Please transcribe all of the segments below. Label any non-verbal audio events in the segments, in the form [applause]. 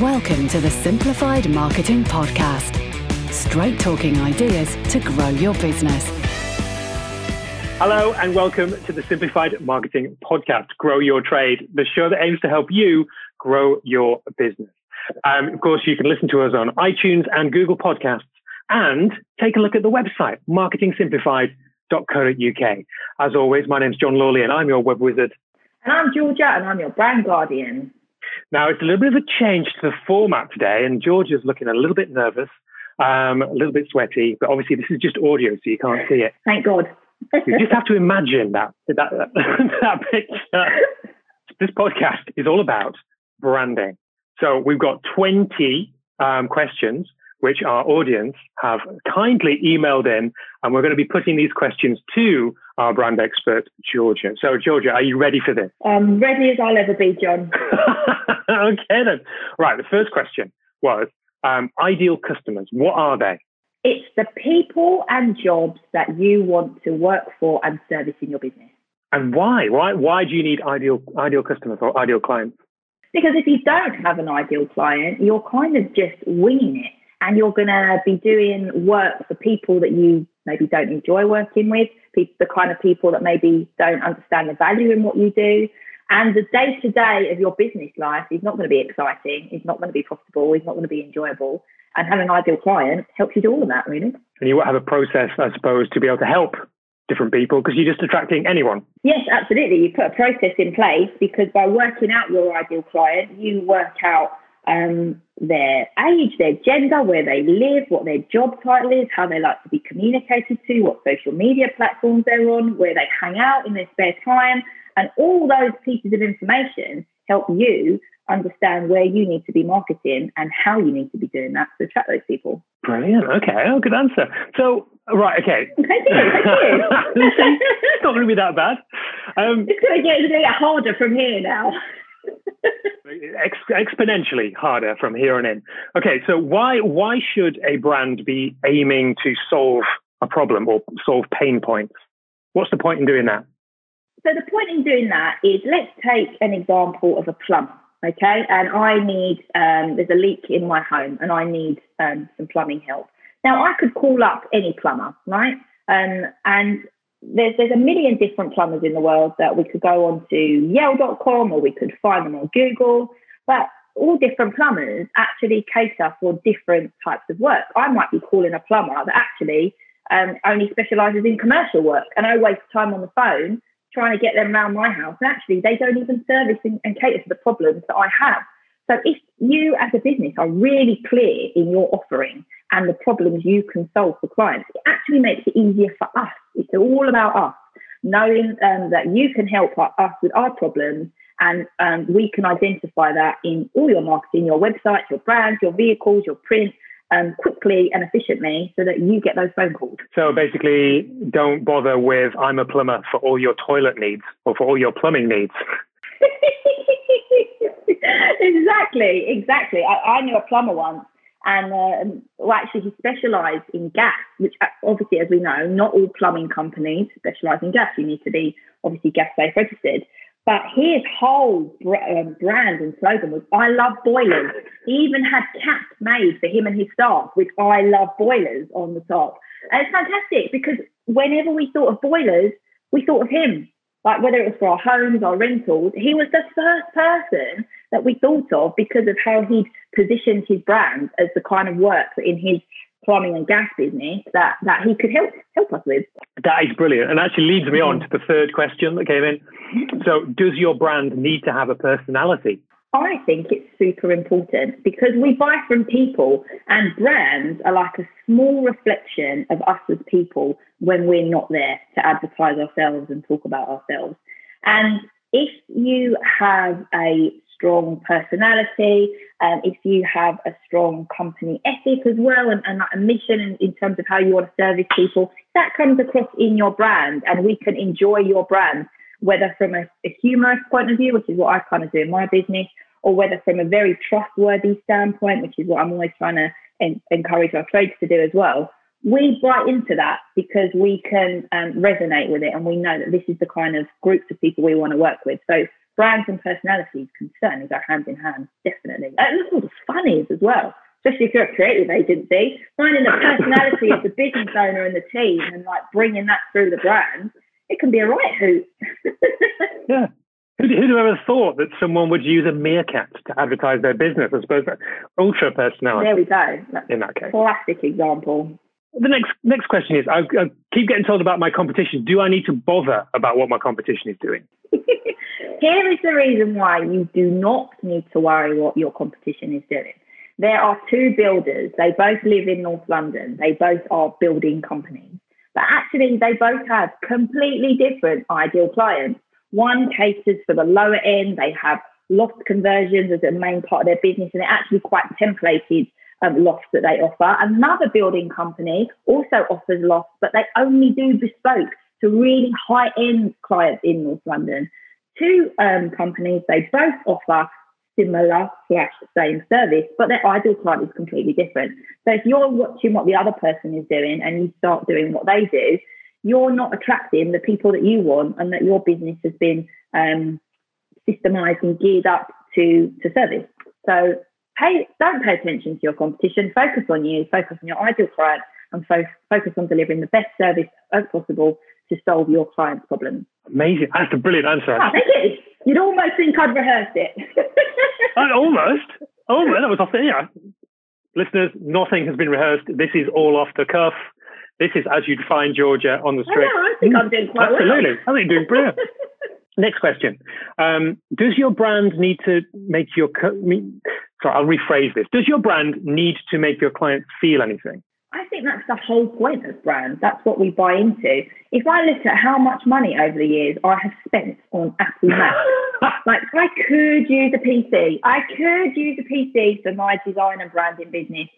Welcome to the Simplified Marketing Podcast. Straight talking ideas to grow your business. Hello, and welcome to the Simplified Marketing Podcast, Grow Your Trade, the show that aims to help you grow your business. Um, of course, you can listen to us on iTunes and Google Podcasts and take a look at the website, marketingsimplified.co.uk. As always, my name's John Lawley and I'm your web wizard. And I'm Georgia and I'm your brand guardian. Now, it's a little bit of a change to the format today, and George is looking a little bit nervous, um, a little bit sweaty, but obviously this is just audio, so you can't see it. Thank God. [laughs] you just have to imagine that, that, that, [laughs] that picture. This podcast is all about branding. So we've got 20 um, questions which our audience have kindly emailed in, and we're going to be putting these questions to our brand expert, Georgia. So, Georgia, are you ready for this? I'm ready as I'll ever be, John. [laughs] okay, then. Right, the first question was um, ideal customers. What are they? It's the people and jobs that you want to work for and service in your business. And why? Why? Why do you need ideal ideal customers or ideal clients? Because if you don't have an ideal client, you're kind of just winging it and you're going to be doing work for people that you maybe don't enjoy working with, the kind of people that maybe don't understand the value in what you do. And the day to day of your business life is not going to be exciting, it's not going to be profitable, it's not going to be enjoyable. And having an ideal client helps you do all of that, really. And you have a process, I suppose, to be able to help different people because you're just attracting anyone. Yes, absolutely. You put a process in place because by working out your ideal client, you work out um, their age, their gender, where they live, what their job title is, how they like to be communicated to, what social media platforms they're on, where they hang out in their spare time. And all those pieces of information help you understand where you need to be marketing and how you need to be doing that to attract those people. Brilliant. Okay. Oh, good answer. So, right. Okay. [laughs] Thank you. Thank you. [laughs] it's not going to be that bad. Um, [laughs] it's going to get, get harder from here now. [laughs] Ex- exponentially harder from here on in. Okay, so why why should a brand be aiming to solve a problem or solve pain points? What's the point in doing that? So the point in doing that is let's take an example of a plumber. Okay, and I need um, there's a leak in my home, and I need um, some plumbing help. Now I could call up any plumber, right? Um, and there's there's a million different plumbers in the world that we could go on to Yell.com or we could find them on Google, but all different plumbers actually cater for different types of work. I might be calling a plumber that actually um, only specialises in commercial work, and I waste time on the phone trying to get them around my house. And actually, they don't even service and, and cater for the problems that I have. So if you as a business are really clear in your offering and the problems you can solve for clients, it actually makes it easier for us. It's all about us, knowing um, that you can help us with our problems and um, we can identify that in all your marketing, your website, your brands, your vehicles, your print, um, quickly and efficiently so that you get those phone calls. So basically, don't bother with I'm a plumber for all your toilet needs or for all your plumbing needs. [laughs] [laughs] exactly, exactly. I, I, knew a plumber once, and uh, well, actually, he specialised in gas, which uh, obviously, as we know, not all plumbing companies specialise in gas. You need to be obviously gas safe registered. But his whole um, brand and slogan was "I love boilers." He even had caps made for him and his staff with "I love boilers" on the top. And it's fantastic because whenever we thought of boilers, we thought of him like whether it was for our homes or rentals, he was the first person that we thought of because of how he'd positioned his brand as the kind of work that in his plumbing and gas business that, that he could help help us with. That is brilliant. And actually leads me on to the third question that came in. [laughs] So does your brand need to have a personality? I think it's super important because we buy from people and brands are like a small reflection of us as people when we're not there to advertise ourselves and talk about ourselves. And if you have a strong personality, um, if you have a strong company ethic as well, and, and like a mission in, in terms of how you want to service people, that comes across in your brand, and we can enjoy your brand whether from a, a humorous point of view, which is what I kind of do in my business, or whether from a very trustworthy standpoint, which is what I'm always trying to en- encourage our trades to do as well. We buy into that because we can um, resonate with it and we know that this is the kind of groups of people we want to work with. So brands and personalities can certainly go hand in hand, definitely. And look all the funnies as well, especially if you're a creative agency, finding the personality of the business owner and the team and like bringing that through the brand, it can be a right hoot. [laughs] yeah. Who'd, who'd have ever thought that someone would use a meerkat to advertise their business? I suppose ultra personality. There we go. That's in that case, classic example. The next next question is: I, I keep getting told about my competition. Do I need to bother about what my competition is doing? [laughs] Here is the reason why you do not need to worry what your competition is doing. There are two builders. They both live in North London. They both are building companies. But actually, they both have completely different ideal clients. One caters for the lower end. They have loft conversions as a main part of their business, and they're actually quite templated um, lofts that they offer. Another building company also offers lofts, but they only do bespoke to really high end clients in North London. Two um, companies, they both offer similar slash same service, but their ideal client is completely different. So if you're watching what the other person is doing and you start doing what they do, you're not attracting the people that you want and that your business has been um, systemized and geared up to, to service. So pay, don't pay attention to your competition. Focus on you, focus on your ideal client, and fo- focus on delivering the best service as possible to solve your client's problems. Amazing. That's a brilliant answer. Oh, thank you. You'd almost think I'd rehearsed it. [laughs] I, almost. Almost. That was off the, yeah. Listeners, nothing has been rehearsed. This is all off the cuff. This is as you'd find Georgia on the street. I, I think I'm doing quite Absolutely. well. I think you're doing brilliant. [laughs] Next question. Um, does your brand need to make your, sorry, I'll rephrase this. Does your brand need to make your clients feel anything? Think that's the whole point of brands. That's what we buy into. If I look at how much money over the years I have spent on Apple Macs, [laughs] like I could use a PC. I could use a PC for my design and branding business.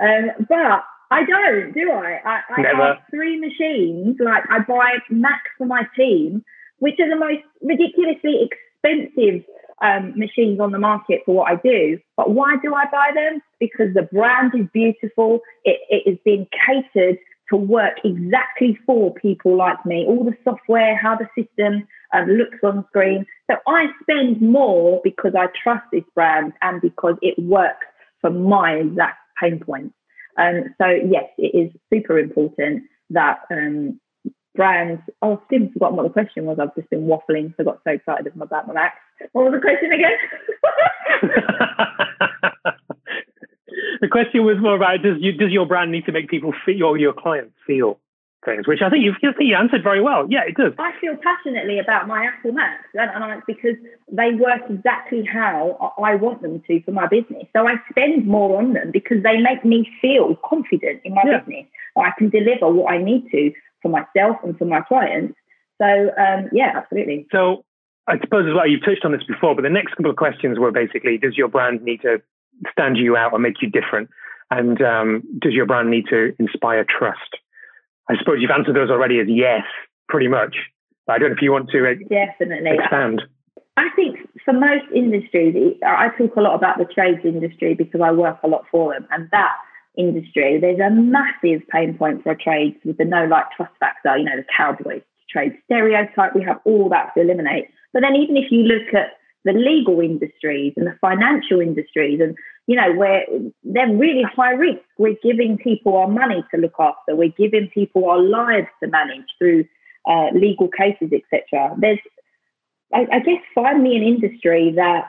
Um, but I don't, do I? I, I have three machines. Like I buy Macs for my team, which are the most ridiculously expensive um, machines on the market for what I do. But why do I buy them? Because the brand is beautiful. It, it has been catered to work exactly for people like me. All the software, how the system um, looks on screen. So I spend more because I trust this brand and because it works for my exact pain points. Um, so yes, it is super important that um, brands. Oh, I've still forgotten what the question was. I've just been waffling, so I got so excited about my Macs. What was the question again? [laughs] [laughs] the question was more about does you does your brand need to make people feel or your clients feel things, which I think you've I think you answered very well. Yeah, it does. I feel passionately about my Apple Macs, and, and I, because they work exactly how I want them to for my business. So I spend more on them because they make me feel confident in my yeah. business. I can deliver what I need to for myself and for my clients. So um, yeah, absolutely. So I suppose as well, you've touched on this before, but the next couple of questions were basically, does your brand need to stand you out or make you different? And um, does your brand need to inspire trust? I suppose you've answered those already as yes, pretty much. But I don't know if you want to definitely expand. I think for most industries, I talk a lot about the trades industry because I work a lot for them, and that industry, there's a massive pain point for trades with the no like trust factor. You know, the cowboy trade stereotype. We have all that to eliminate. But then even if you look at the legal industries and the financial industries. And you know where they're really high risk. We're giving people our money to look after. We're giving people our lives to manage through uh, legal cases etc there's I, I guess find me an industry that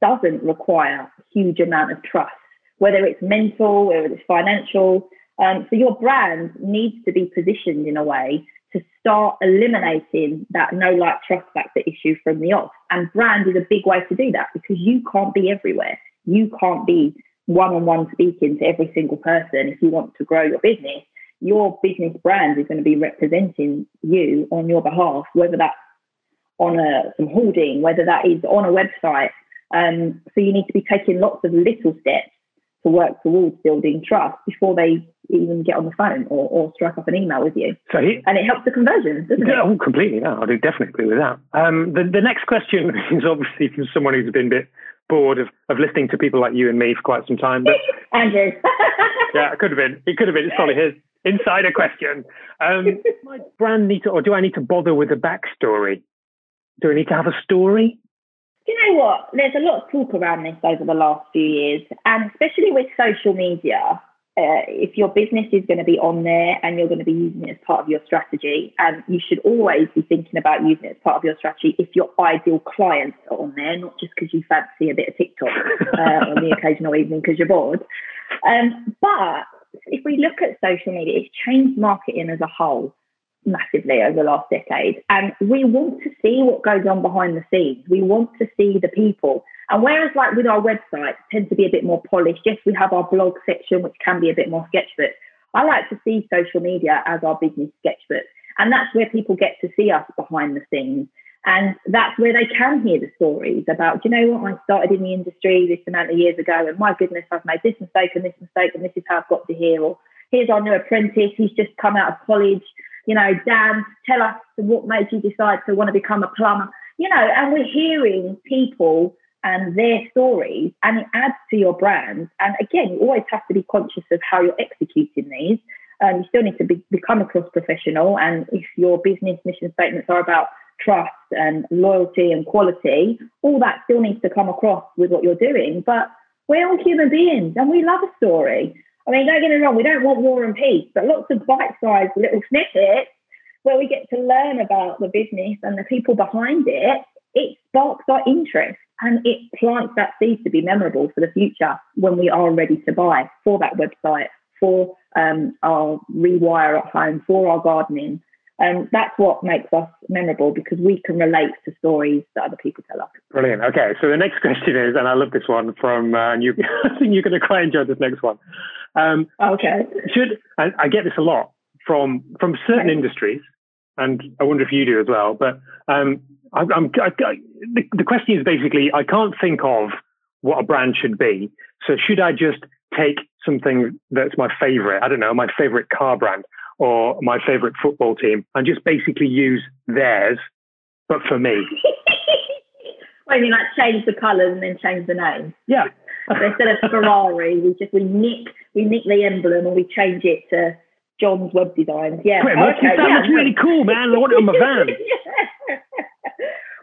doesn't require a huge amount of trust whether it's mental whether it's financial. Um, so your brand needs to be positioned in a way to start eliminating that no like trust factor issue from the off. And brand is a big way to do that because you can't be everywhere. You can't be one on one speaking to every single person if you want to grow your business. Your business brand is going to be representing you on your behalf, whether that's on a, some hoarding, whether that is on a website. Um, so you need to be taking lots of little steps to work towards building trust before they even get on the phone or, or strike up an email with you. So he, and it helps the conversion, doesn't yeah, it? Oh, completely. No, I do definitely agree with that. Um, the, the next question [laughs] is obviously from someone who's been a bit bored of, of listening to people like you and me for quite some time. But [laughs] Andrew. [laughs] yeah, it could have been. It could have been. It's probably his insider question. Um, my brand need to, or do I need to bother with the backstory do I need to have a story? Do you know what? There's a lot of talk around this over the last few years, and especially with social media. Uh, if your business is going to be on there and you're going to be using it as part of your strategy, and you should always be thinking about using it as part of your strategy if your ideal clients are on there, not just because you fancy a bit of TikTok uh, on the [laughs] occasional evening because you're bored. Um, but if we look at social media, it's changed marketing as a whole massively over the last decade. And we want to see what goes on behind the scenes. We want to see the people. And whereas, like with our website, tends to be a bit more polished, yes, we have our blog section, which can be a bit more sketchbook. I like to see social media as our business sketchbook. And that's where people get to see us behind the scenes. And that's where they can hear the stories about, you know what, I started in the industry this amount of years ago, and my goodness, I've made this mistake and this mistake, and this is how I've got to here. Or here's our new apprentice, he's just come out of college you know, Dan, tell us what made you decide to want to become a plumber, you know, and we're hearing people and their stories, and it adds to your brand. And again, you always have to be conscious of how you're executing these. Um, you still need to be, become a cross professional, and if your business mission statements are about trust and loyalty and quality, all that still needs to come across with what you're doing. But we're all human beings, and we love a story. I mean, don't get me wrong, we don't want war and peace, but lots of bite sized little snippets where we get to learn about the business and the people behind it, it sparks our interest and it plants that seed to be memorable for the future when we are ready to buy for that website, for um, our rewire at home, for our gardening. And that's what makes us memorable because we can relate to stories that other people tell us. Brilliant. Okay, so the next [laughs] question is, and I love this one from, uh, you, [laughs] I think you're going to quite enjoy this next one. Um, okay. Should I, I, get this a lot from from certain okay. industries, and I wonder if you do as well. But um, I, am the, the question is basically, I can't think of what a brand should be. So should I just take something that's my favorite? I don't know, my favorite car brand or my favorite football team, and just basically use theirs, but for me. [laughs] I mean, like change the colours and then change the name. Yeah, so instead of Ferrari, we just we nick we nick the emblem and we change it to John's Web Designs. Yeah, Pretty much. Okay, that yeah. looks really cool, man. I want it on my van. [laughs]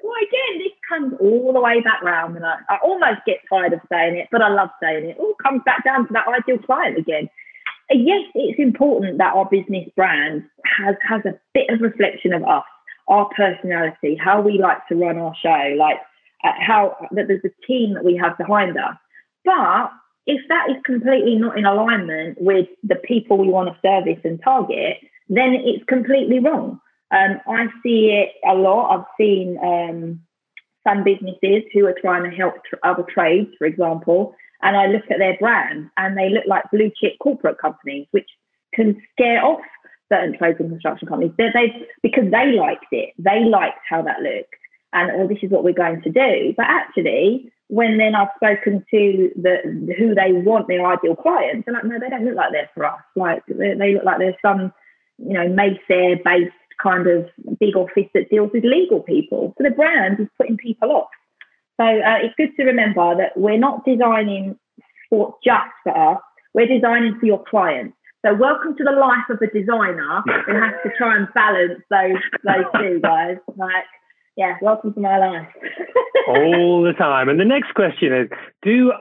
well, again, this comes all the way back round, and I, I almost get tired of saying it, but I love saying it. It all comes back down to that ideal client again. yes, it's important that our business brand has has a bit of reflection of us, our personality, how we like to run our show, like uh, how that there's a team that we have behind us. But if that is completely not in alignment with the people we want to service and target, then it's completely wrong. Um, I see it a lot. I've seen um, some businesses who are trying to help other trades, for example, and I look at their brand and they look like blue chip corporate companies, which can scare off certain trades and construction companies. They because they liked it, they liked how that looked, and oh, this is what we're going to do. But actually, when then I've spoken to the who they want their ideal clients, they're like, no, they don't look like they're for us. Like they, they look like there's some, you know, Mayfair based kind of big office that deals with legal people. So the brand is putting people off. So uh, it's good to remember that we're not designing for just for us. We're designing for your clients. So welcome to the life of a designer who has to try and balance those those two guys. Like yeah, welcome to my life. [laughs] All the time. And the next question is: Do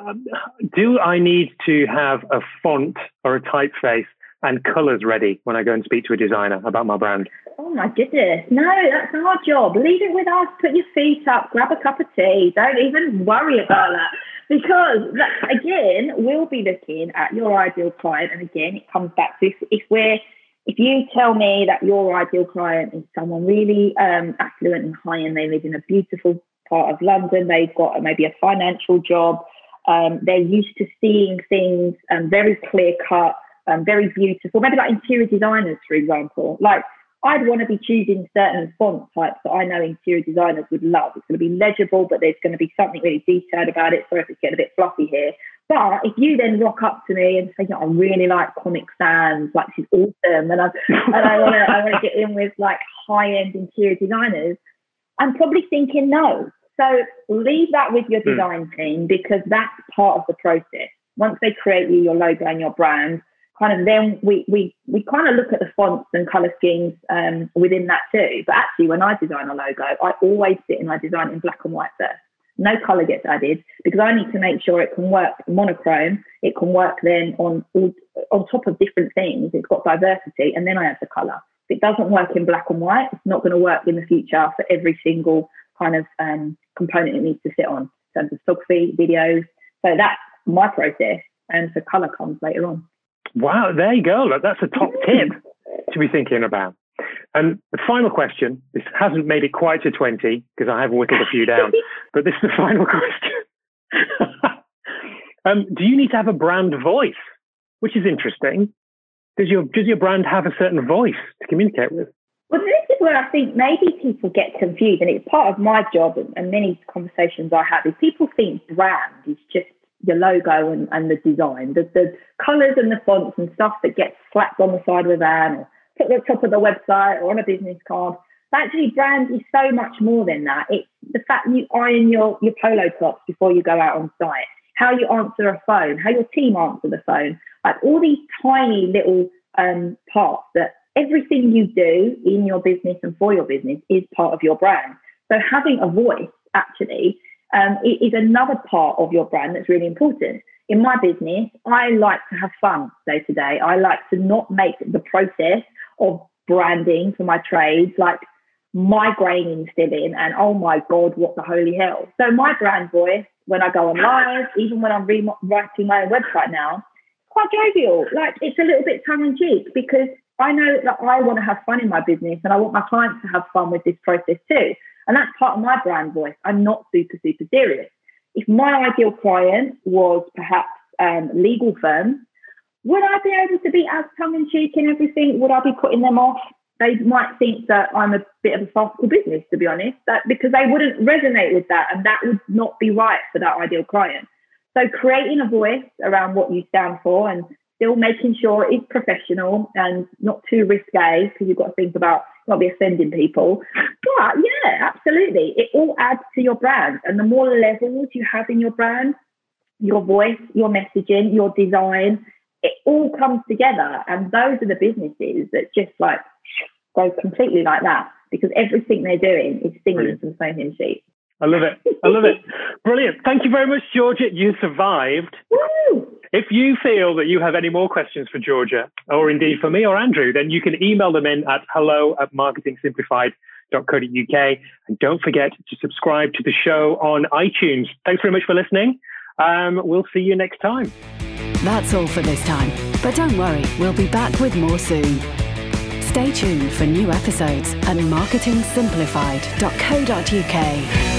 do I need to have a font or a typeface and colours ready when I go and speak to a designer about my brand? Oh my goodness! No, that's our job. Leave it with us. Put your feet up. Grab a cup of tea. Don't even worry about that. Because again, we'll be looking at your ideal client, and again, it comes back to if we're if you tell me that your ideal client is someone really um, affluent and high and they live in a beautiful part of London, they've got maybe a financial job, um, they're used to seeing things um, very clear cut, um, very beautiful, maybe like interior designers, for example. Like I'd want to be choosing certain font types that I know interior designers would love. It's going to be legible, but there's going to be something really detailed about it. Sorry if it's getting a bit fluffy here. But if you then rock up to me and say, you know, I really like Comic Sans, like she's awesome, and I and I want to I want to get in with like high end interior designers, I'm probably thinking no. So leave that with your hmm. design mm. team because that's part of the process. Once they create you your logo and your brand, kind of then we we we kind of look at the fonts and color schemes um, within that too. But actually, when I design a logo, I always sit and I design in black and white first. No color gets added because I need to make sure it can work monochrome. It can work then on all, on top of different things. It's got diversity, and then I add the color. If it doesn't work in black and white, it's not going to work in the future for every single kind of um, component it needs to sit on in terms of photography, videos. So that's my process, and so color comes later on. Wow, there you go. That's a top tip to be thinking about. And the final question, this hasn't made it quite to 20 because I have whittled a few down, [laughs] but this is the final question. [laughs] um, do you need to have a brand voice? Which is interesting. Does your, does your brand have a certain voice to communicate with? Well, this is where I think maybe people get confused, and it's part of my job and, many conversations I have is people think brand is just your logo and, and the design, the, the colours and the fonts and stuff that gets slapped on the side of a van or at the top of the website or on a business card. But actually, brand is so much more than that. It's the fact you iron your, your polo tops before you go out on site, how you answer a phone, how your team answer the phone, like all these tiny little um, parts that everything you do in your business and for your business is part of your brand. So having a voice actually um, is another part of your brand that's really important. In my business, I like to have fun day to day. I like to not make the process of branding for my trades like migraine instilling and oh my god, what the holy hell. So my brand voice when I go on live, even when I'm rewriting my website now, quite jovial. Like it's a little bit tongue in cheek because I know that I want to have fun in my business and I want my clients to have fun with this process too. And that's part of my brand voice. I'm not super, super serious. If my ideal client was perhaps um, legal firms, would I be able to be as tongue in cheek and everything? Would I be putting them off? They might think that I'm a bit of a farcical business, to be honest, that because they wouldn't resonate with that, and that would not be right for that ideal client. So creating a voice around what you stand for and still making sure it's professional and not too risque because you've got to think about not be offending people. But yeah, absolutely. It all adds to your brand. And the more levels you have in your brand, your voice, your messaging, your design, it all comes together. And those are the businesses that just like go completely like that because everything they're doing is singing Brilliant. from the same hymn sheet. I love it. I love it. [laughs] Brilliant. Thank you very much, Georgia. You survived. Woo! If you feel that you have any more questions for Georgia, or indeed for me or Andrew, then you can email them in at hello at marketingsimplified.co.uk. And don't forget to subscribe to the show on iTunes. Thanks very much for listening. Um, we'll see you next time. That's all for this time. But don't worry, we'll be back with more soon. Stay tuned for new episodes at marketingsimplified.co.uk.